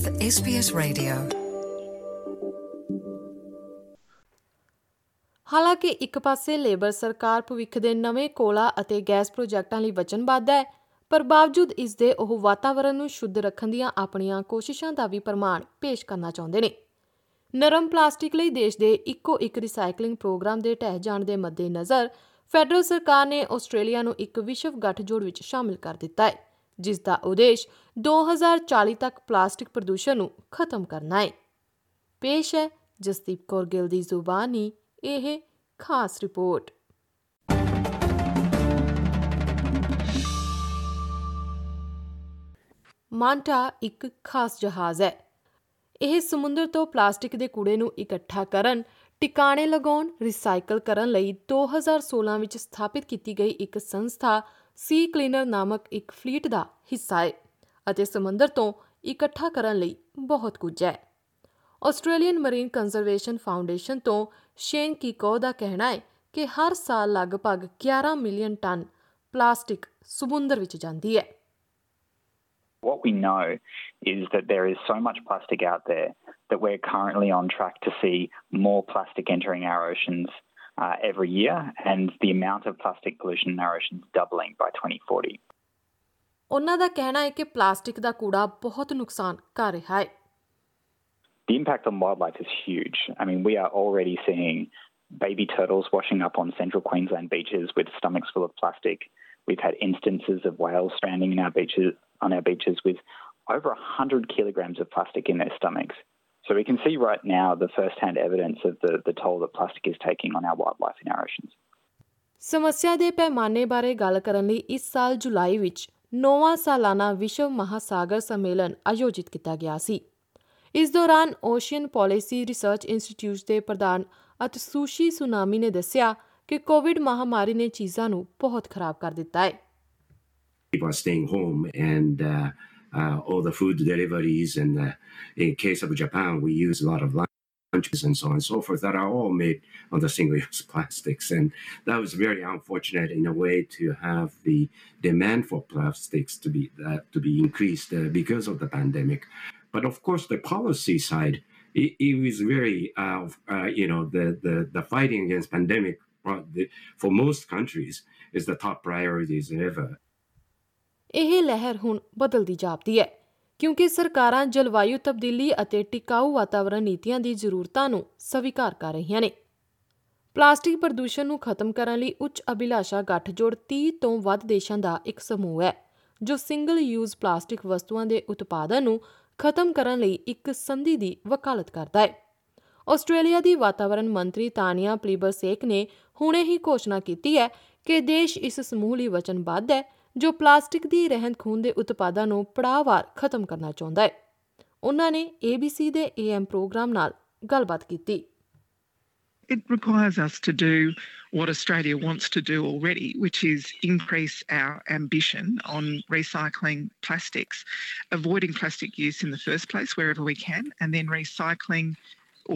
with SBS Radio ਹਾਲਾਂਕਿ ਇੱਕ ਪਾਸੇ ਲੇਬਰ ਸਰਕਾਰ ਭਵਿੱਖ ਦੇ ਨਵੇਂ ਕੋਲਾ ਅਤੇ ਗੈਸ ਪ੍ਰੋਜੈਕਟਾਂ ਲਈ ਵਚਨਬੱਧ ਹੈ ਪਰ ਬਾਵਜੂਦ ਇਸ ਦੇ ਉਹ ਵਾਤਾਵਰਣ ਨੂੰ ਸ਼ੁੱਧ ਰੱਖਣ ਦੀਆਂ ਆਪਣੀਆਂ ਕੋਸ਼ਿਸ਼ਾਂ ਦਾ ਵੀ ਪ੍ਰਮਾਣ ਪੇਸ਼ ਕਰਨਾ ਚਾਹੁੰਦੇ ਨੇ ਨਰਮ ਪਲਾਸਟਿਕ ਲਈ ਦੇਸ਼ ਦੇ ਇੱਕੋ ਇੱਕ ਰੀਸਾਈਕਲਿੰਗ ਪ੍ਰੋਗਰਾਮ ਦੇ ਟਹਿ ਜਾਣ ਦੇ ਮੱਦੇਨਜ਼ਰ ਫੈਡਰਲ ਸਰਕਾਰ ਨੇ ਆਸਟ੍ਰੇਲੀਆ ਨੂੰ ਇੱਕ ਵਿਸ਼ਵ ਗੱਠਜੋੜ ਵਿੱਚ ਸ਼ਾਮਿਲ ਕਰ ਦਿੱਤਾ ਹੈ ਜਿਸ ਦਾ ਉਦੇਸ਼ 2040 ਤੱਕ ਪਲਾਸਟਿਕ ਪ੍ਰਦੂਸ਼ਣ ਨੂੰ ਖਤਮ ਕਰਨਾ ਹੈ ਪੇਸ਼ ਹੈ ਜਸਦੀਪ ਕੌਰ ਗਿੱਲ ਦੀ ਜ਼ੁਬਾਨੀ ਇਹ ਖਾਸ ਰਿਪੋਰਟ ਮਾਂਟਾ ਇੱਕ ਖਾਸ ਜਹਾਜ਼ ਹੈ ਇਹ ਸਮੁੰਦਰ ਤੋਂ ਪਲਾਸਟਿਕ ਦੇ ਕੂੜੇ ਨੂੰ ਇਕੱਠਾ ਕਰਨ ਟਿਕਾਣੇ ਲਗਾਉਣ ਰੀਸਾਈਕਲ ਕਰਨ ਲਈ 2016 ਵਿੱਚ ਸਥਾਪਿਤ ਕੀਤੀ ਗਈ ਇੱਕ ਸੰਸਥਾ ਸੀ ਕਲੀਨਰ ਨਾਮਕ ਇੱਕ ਫਲੀਟ ਦਾ ਹਿੱਸਾ ਹੈ ਅਤੇ ਸਮੁੰਦਰ ਤੋਂ ਇਕੱਠਾ ਕਰਨ ਲਈ ਬਹੁਤ ਕੁਝ ਹੈ ਆਸਟ੍ਰੇਲੀਅਨ ਮਰੀਨ ਕੰਜ਼ਰਵੇਸ਼ਨ ਫਾਊਂਡੇਸ਼ਨ ਤੋਂ ਸ਼ੇਨ ਕੀਕੋ ਦਾ ਕਹਿਣਾ ਹੈ ਕਿ ਹਰ ਸਾਲ ਲਗਭਗ 11 ਮਿਲੀਅਨ ਟਨ ਪਲਾਸਟਿਕ ਸਮੁੰਦਰ ਵਿੱਚ ਜਾਂਦੀ ਹੈ What we know is that there is so much plastic out there that we're currently on track to see more plastic entering our oceans uh, every year, and the amount of plastic pollution in our oceans doubling by 2040. ਉਹਨਾਂ ਦਾ ਕਹਿਣਾ ਹੈ ਕਿ plastic ਦਾ ਕੂੜਾ ਬਹੁਤ ਨੁਕਸਾਨ ਕਰ ਰਿਹਾ ਹੈ The impact on wildlife is huge. I mean, we are already seeing baby turtles washing up on central Queensland beaches with stomachs full of plastic. We've had instances of whales stranding in our beaches on our beaches with over 100 kilograms of plastic in their stomachs. So we can see right now the first-hand evidence of the, the toll that plastic is taking on our wildlife and our oceans. ਸਮੱਸਿਆ ਦੇ ਪੈਮਾਨੇ ਬਾਰੇ ਗੱਲ ਕਰਨ ਲਈ ਇਸ ਸਾਲ ਜੁਲਾਈ ਵਿੱਚ ਨੋਵਾ ਸਾਲਾਨਾ ਵਿਸ਼ਵ ਮਹਾਸਾਗਰ ਸੰਮੇਲਨ ਆਯੋਜਿਤ ਕੀਤਾ ਗਿਆ ਸੀ ਇਸ ਦੌਰਾਨ ਓਸ਼ੀਅਨ ਪਾਲਿਸੀ ਰਿਸਰਚ ਇੰਸਟੀਚਿਊਟ ਦੇ ਪ੍ਰਧਾਨ ਅਤਸੂਸ਼ੀ ਸੁਨਾਮੀ ਨੇ ਦੱਸਿਆ ਕਿ ਕੋਵਿਡ ਮਹਾਮਾਰੀ ਨੇ ਚੀਜ਼ਾਂ ਨੂੰ ਬਹੁਤ ਖਰਾਬ ਕਰ ਦਿੱਤਾ ਹੈ people staying home and Uh, all the food deliveries. And uh, in case of Japan, we use a lot of lunches and so on and so forth that are all made on the single-use plastics. And that was very unfortunate in a way to have the demand for plastics to be that uh, to be increased because of the pandemic. But of course, the policy side it, it was very uh, uh, you know the, the the fighting against pandemic for most countries is the top priorities ever ਇਹ ਲਹਿਰ ਹੁਣ ਬਦਲਦੀ ਜਾਪਦੀ ਹੈ ਕਿਉਂਕਿ ਸਰਕਾਰਾਂ ਜਲਵਾਯੂ ਤਬਦੀਲੀ ਅਤੇ ਟਿਕਾਊ ਵਾਤਾਵਰਣ ਨੀਤੀਆਂ ਦੀ ਜ਼ਰੂਰਤਾਂ ਨੂੰ ਸਵੀਕਾਰ ਕਰ ਰਹੀਆਂ ਨੇ ਪਲਾਸਟਿਕ ਪ੍ਰਦੂਸ਼ਣ ਨੂੰ ਖਤਮ ਕਰਨ ਲਈ ਉੱਚ ਅਭਿਲਾਸ਼ਾ ਗੱਠਜੋੜ 30 ਤੋਂ ਵੱਧ ਦੇਸ਼ਾਂ ਦਾ ਇੱਕ ਸਮੂਹ ਹੈ ਜੋ ਸਿੰਗਲ ਯੂਜ਼ ਪਲਾਸਟਿਕ ਵਸਤੂਆਂ ਦੇ ਉਤਪਾਦਨ ਨੂੰ ਖਤਮ ਕਰਨ ਲਈ ਇੱਕ ਸੰਧੀ ਦੀ ਵਕਾਲਤ ਕਰਦਾ ਹੈ ਆਸਟ੍ਰੇਲੀਆ ਦੀ ਵਾਤਾਵਰਣ ਮੰਤਰੀ ਤਾਨੀਆ ਪਲੀਬਰਸੇਕ ਨੇ ਹੁਣੇ ਹੀ ਘੋਸ਼ਣਾ ਕੀਤੀ ਹੈ ਕਿ ਦੇਸ਼ ਇਸ ਸਮੂਹ ਲਈ ਵਚਨਬੱਧ ਹੈ ਜੋ ਪਲਾਸਟਿਕ ਦੀ ਰਹਿੰਦ ਖੂੰਹਦ ਦੇ ਉਤਪਾਦਾਂ ਨੂੰ ਪੜਾਅਵਾਰ ਖਤਮ ਕਰਨਾ ਚਾਹੁੰਦਾ ਹੈ ਉਹਨਾਂ ਨੇ ABC ਦੇ AM ਪ੍ਰੋਗਰਾਮ ਨਾਲ ਗੱਲਬਾਤ ਕੀਤੀ It requires us to do what Australia wants to do already, which is increase our ambition on recycling plastics, avoiding plastic use in the first place wherever we can, and then recycling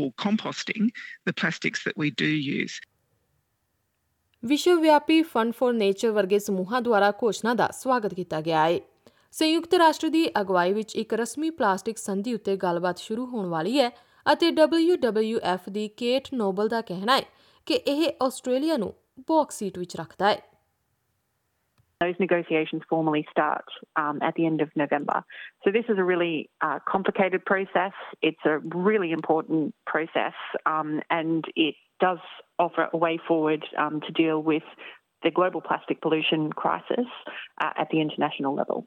or composting the plastics that we do use. ਵਿਸ਼ਵ ਵਿਆਪੀ fund for nature ਵਰਗੇ ਸਮੂਹਾਂ ਦੁਆਰਾ ਘੋਸ਼ਣਾ ਦਾ ਸਵਾਗਤ ਕੀਤਾ ਗਿਆ ਹੈ ਸੰਯੁਕਤ ਰਾਸ਼ਟਰ ਦੀ ਅਗਵਾਈ ਵਿੱਚ ਇੱਕ ਰਸਮੀ ਪਲਾਸਟਿਕ ਸੰਧੀ ਉੱਤੇ ਗੱਲਬਾਤ ਸ਼ੁਰੂ ਹੋਣ ਵਾਲੀ ਹੈ ਅਤੇ WWF ਦੀ ਕੇਟ ਨੋਬਲ ਦਾ ਕਹਿਣਾ ਹੈ ਕਿ ਇਹ ਆਸਟ੍ਰੇਲੀਆ ਨੂੰ ਬਾਕਸ ਸੀਟ ਵਿੱਚ ਰੱਖਦਾ ਹੈ those negotiations formally start um, at the end of November. So, this is a really uh, complicated process. It's a really important process, um, and it does offer a way forward um, to deal with the global plastic pollution crisis uh, at the international level.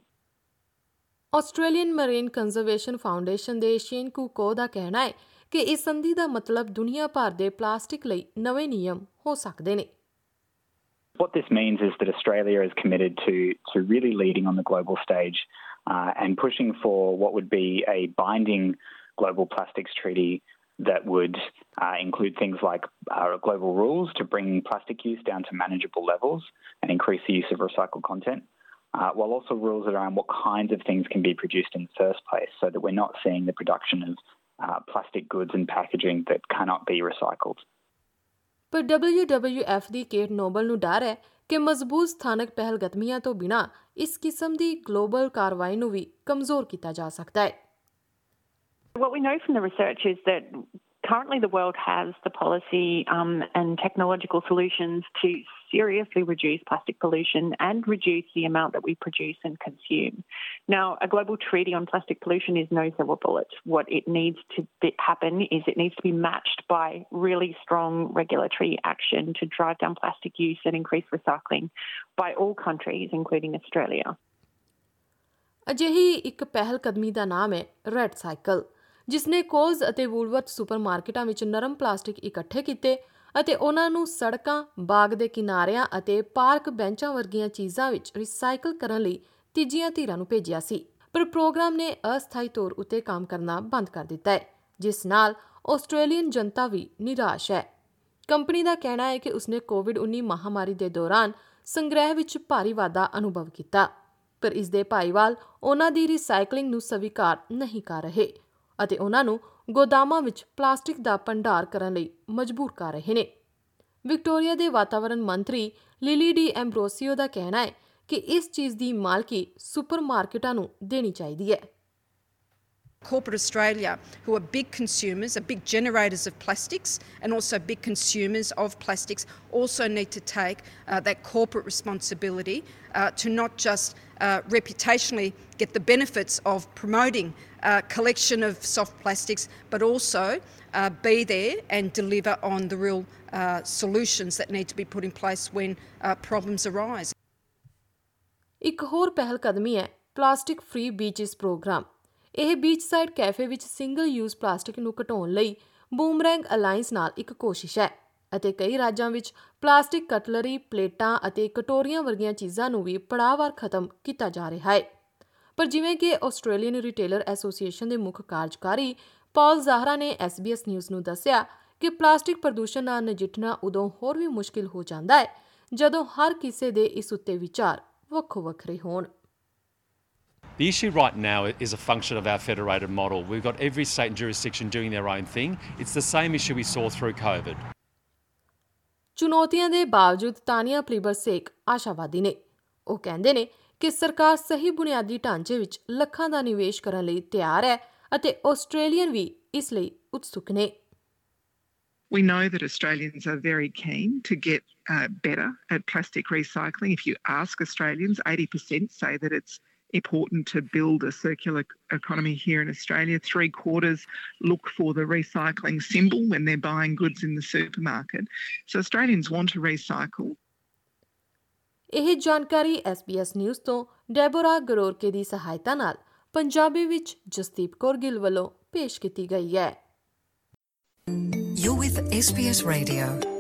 Australian marine conservation foundation ਦੇ Shane ਕੁਕੋ ਦਾ ਕਹਿਣਾ ਹੈ ਕਿ ਇਸ ਸੰਧੀ ਦਾ ਮਤਲਬ ਦੁਨੀਆ ਭਰ ਦੇ ਪਲਾਸਟਿਕ ਲਈ ਨਵੇਂ ਨਿਯਮ ਹੋ ਸਕਦੇ ਨੇ what this means is that Australia is committed to, to really leading on the global stage uh, and pushing for what would be a binding global plastics treaty that would uh, include things like uh, global rules to bring plastic use down to manageable levels and increase the use of recycled content, uh, while also rules around what kinds of things can be produced in the first place so that we're not seeing the production of uh, plastic goods and packaging that cannot be recycled. ਪਰ WWF ਦੀ Kate Noble ਨੂੰ ਡਰ ਹੈ ਕਿ ਮਜ਼ਬੂਤ ਸਥਾਨਕ ਪਹਿਲਗਤਮੀਆਂ ਤੋਂ ਬਿਨਾ ਇਸ ਕਿਸਮ ਦੀ ਗਲੋਬਲ ਕਾਰਵਾਈ ਨੂੰ ਵੀ ਕਮਜ਼ੋਰ ਕੀਤਾ ਜਾ ਸਕਦਾ ਹੈ What we know from the research is that currently the world has the policy um, and technological solutions to seriously reduce plastic pollution and reduce the amount that we produce and consume. Now, a global treaty on plastic pollution is no silver bullet. What it needs to be, happen is it needs to be matched by really strong regulatory action to drive down plastic use and increase recycling by all countries, including Australia. ਅਜਿਹੀ ਇੱਕ ਪਹਿਲ ਕਦਮੀ ਦਾ ਨਾਮ ਹੈ red cycle ਜਿਸ ਨੇ cause ਅਤੇ ਵੂਲਵਰਥ ਸੁਪਰਮਾਰਕਟਾਂ ਵਿੱਚ ਨਰਮ ਪਲਾਸਟਿਕ ਇਕੱਠੇ ਕੀਤੇ ਅਤੇ ਉਹਨਾਂ ਨੂੰ ਸੜਕਾਂ, ਬਾਗ ਦੇ ਕਿਨਾਰਿਆਂ ਅਤੇ ਪਾਰਕ ਬੈਂਚਾਂ ਵਰਗੀਆਂ ਚੀਜ਼ਾਂ ਵਿੱਚ ਰੀਸਾਈਕਲ ਕਰਨ ਲਈ ਤੀਜੀਆਂ ਧਿਰਾਂ ਨੂੰ ਭੇਜਿਆ ਸੀ ਪਰ ਪ੍ਰੋਗਰਾਮ ਨੇ ਅਸਥਾਈ ਤੌਰ ਉਤੇ ਕੰਮ ਕਰਨਾ ਬੰਦ ਕਰ ਦਿੱਤਾ ਹੈ ਜਿਸ ਨਾਲ ਆਸਟ੍ਰੇਲੀਅਨ ਜਨਤਾ ਵੀ ਨਿਰਾਸ਼ ਹੈ ਕੰਪਨੀ ਦਾ ਕਹਿਣਾ ਹੈ ਕਿ ਉਸਨੇ ਕੋਵਿਡ-19 ਮਹਾਮਾਰੀ ਦੇ ਦੌਰਾਨ ਸੰਗ੍ਰਹਿ ਵਿੱਚ ਭਾਰੀ ਵਾਧਾ ਅਨੁਭਵ ਕੀਤਾ ਪਰ ਇਸ ਦੇ ਭਾਈਵਾਲ ਉਹਨਾਂ ਦੀ ਰੀਸਾਈਕਲਿੰਗ ਨੂੰ ਸਵੀਕਾਰ ਨਹੀਂ ਕਰ ਰਹੇ ਅਤੇ ਉਹਨਾਂ ਨੂੰ ਗੋਦਾਮਾਂ ਵਿੱਚ ਪਲਾਸਟਿਕ ਦਾ ਭੰਡਾਰ ਕਰਨ ਲਈ ਮਜਬੂਰ ਕਰ ਰਹੇ ਨੇ ਵਿਕਟੋਰੀਆ ਦੇ ਵਾਤਾਵਰਣ ਮੰਤਰੀ ਲਿਲੀ ਡੀ ਐਮਬ੍ਰੋਸੀਓ ਦਾ ਕਹਿਣਾ ਹੈ ਕਿ ਇਸ ਚੀਜ਼ ਦੀ ਮਾਲਕੀ ਸੁਪਰਮਾਰਕਟਾਂ ਨੂੰ ਦੇਣੀ ਚਾਹੀਦੀ ਹੈ Corporate Australia, who are big consumers, are big generators of plastics and also big consumers of plastics, also need to take uh, that corporate responsibility uh, to not just uh, reputationally get the benefits of promoting uh, collection of soft plastics, but also uh, be there and deliver on the real uh, solutions that need to be put in place when problems arise. ਇੱਕ ਹੋਰ ਪਹਿਲ ਕਦਮੀ ਹੈ plastic free beaches programme ਇਹ beach side cafe ਵਿੱਚ single use plastic ਨੂੰ ਘਟਾਉਣ ਲਈ ਬੂਮਰੈਂਗ ਅਲਾਈਅੰਸ ਨਾਲ ਇੱਕ ਕੋਸ਼ਿਸ਼ ਹੈ ਅਤੇ ਕਈ ਰਾਜਾਂ ਵਿੱਚ ਪਲਾਸਟਿਕ ਕਟਲਰੀ ਪਲੇਟਾਂ ਅਤੇ ਕਟੋਰੀਆਂ ਵਰਗੀਆਂ ਚੀਜ਼ਾਂ ਨੂੰ ਵੀ ਪੜਾਅਵਾਰ ਖਤਮ ਕੀਤਾ ਜਾ ਰਿਹਾ ਹੈ ਪਰ ਜਿਵੇਂ ਕਿ ਆਸਟ੍ਰੇਲੀਅਨ ਰਿਟੇਲਰ ਐਸੋਸੀਏਸ਼ਨ ਦੇ ਮੁੱਖ ਕਾਰਜਕਾਰੀ ਪਾਲ ਜ਼ਾਹਰਾ ਨੇ SBS ਨਿਊਜ਼ ਨੂੰ ਦੱਸਿਆ ਕਿ ਪਲਾਸਟਿਕ ਪ੍ਰਦੂਸ਼ਣ ਨਾਲ ਨਜਿੱਠਣਾ ਉਦੋਂ ਹੋਰ ਵੀ ਮੁਸ਼ਕਿਲ ਹੋ ਜਾਂਦਾ ਹੈ ਜਦੋਂ ਹਰ ਕਿਸੇ ਦੇ ਇਸ ਉੱਤੇ ਵਿਚਾਰ ਵੱਖੋ ਵੱਖਰੇ ਹੋਣ The issue right now is a function of our federated model. We've got every state and jurisdiction doing their own thing. It's the same issue we saw through COVID. ਚੁਣੌਤੀਆਂ ਦੇ ਬਾਵਜੂਦ ਤਾਨੀਆ ਪਲੀਬਰਸੇਕ ਆਸ਼ਾਵਾਦੀ ਨੇ ਉਹ ਕਹਿੰਦੇ ਨੇ ਕਿ ਸਰਕਾਰ ਸਹੀ ਬੁਨਿਆਦੀ ਢਾਂਚੇ ਵਿੱਚ ਲੱਖਾਂ ਦਾ ਨਿਵੇਸ਼ ਕਰਨ ਲਈ ਤਿਆਰ ਹੈ ਅਤੇ ਆਸਟ੍ਰੇਲੀਅਨ ਵੀ ਇਸ ਲਈ ਉਤਸੁਕ ਨੇ We know that Australians are very keen to get uh, better at plastic recycling. If you ask Australians, 80% say that it's important to build a circular economy here in Australia. Three quarters look for the recycling symbol when they're buying goods in the supermarket. So Australians want to recycle. ਇਹ ਜਾਣਕਾਰੀ SBS news ਤੋਂ ਡੈਬੋਰਾ ਗਰੋਰਕੇ ਦੀ ਸਹਾਇਤਾ ਨਾਲ ਪੰਜਾਬੀ ਵਿੱਚ ਜਸਦੀਪ ਕੌਰ ਗਿੱਲ ਵੱਲੋਂ ਪੇਸ਼ ਕੀਤੀ ਗਈ ਹੈ। You with SBS Radio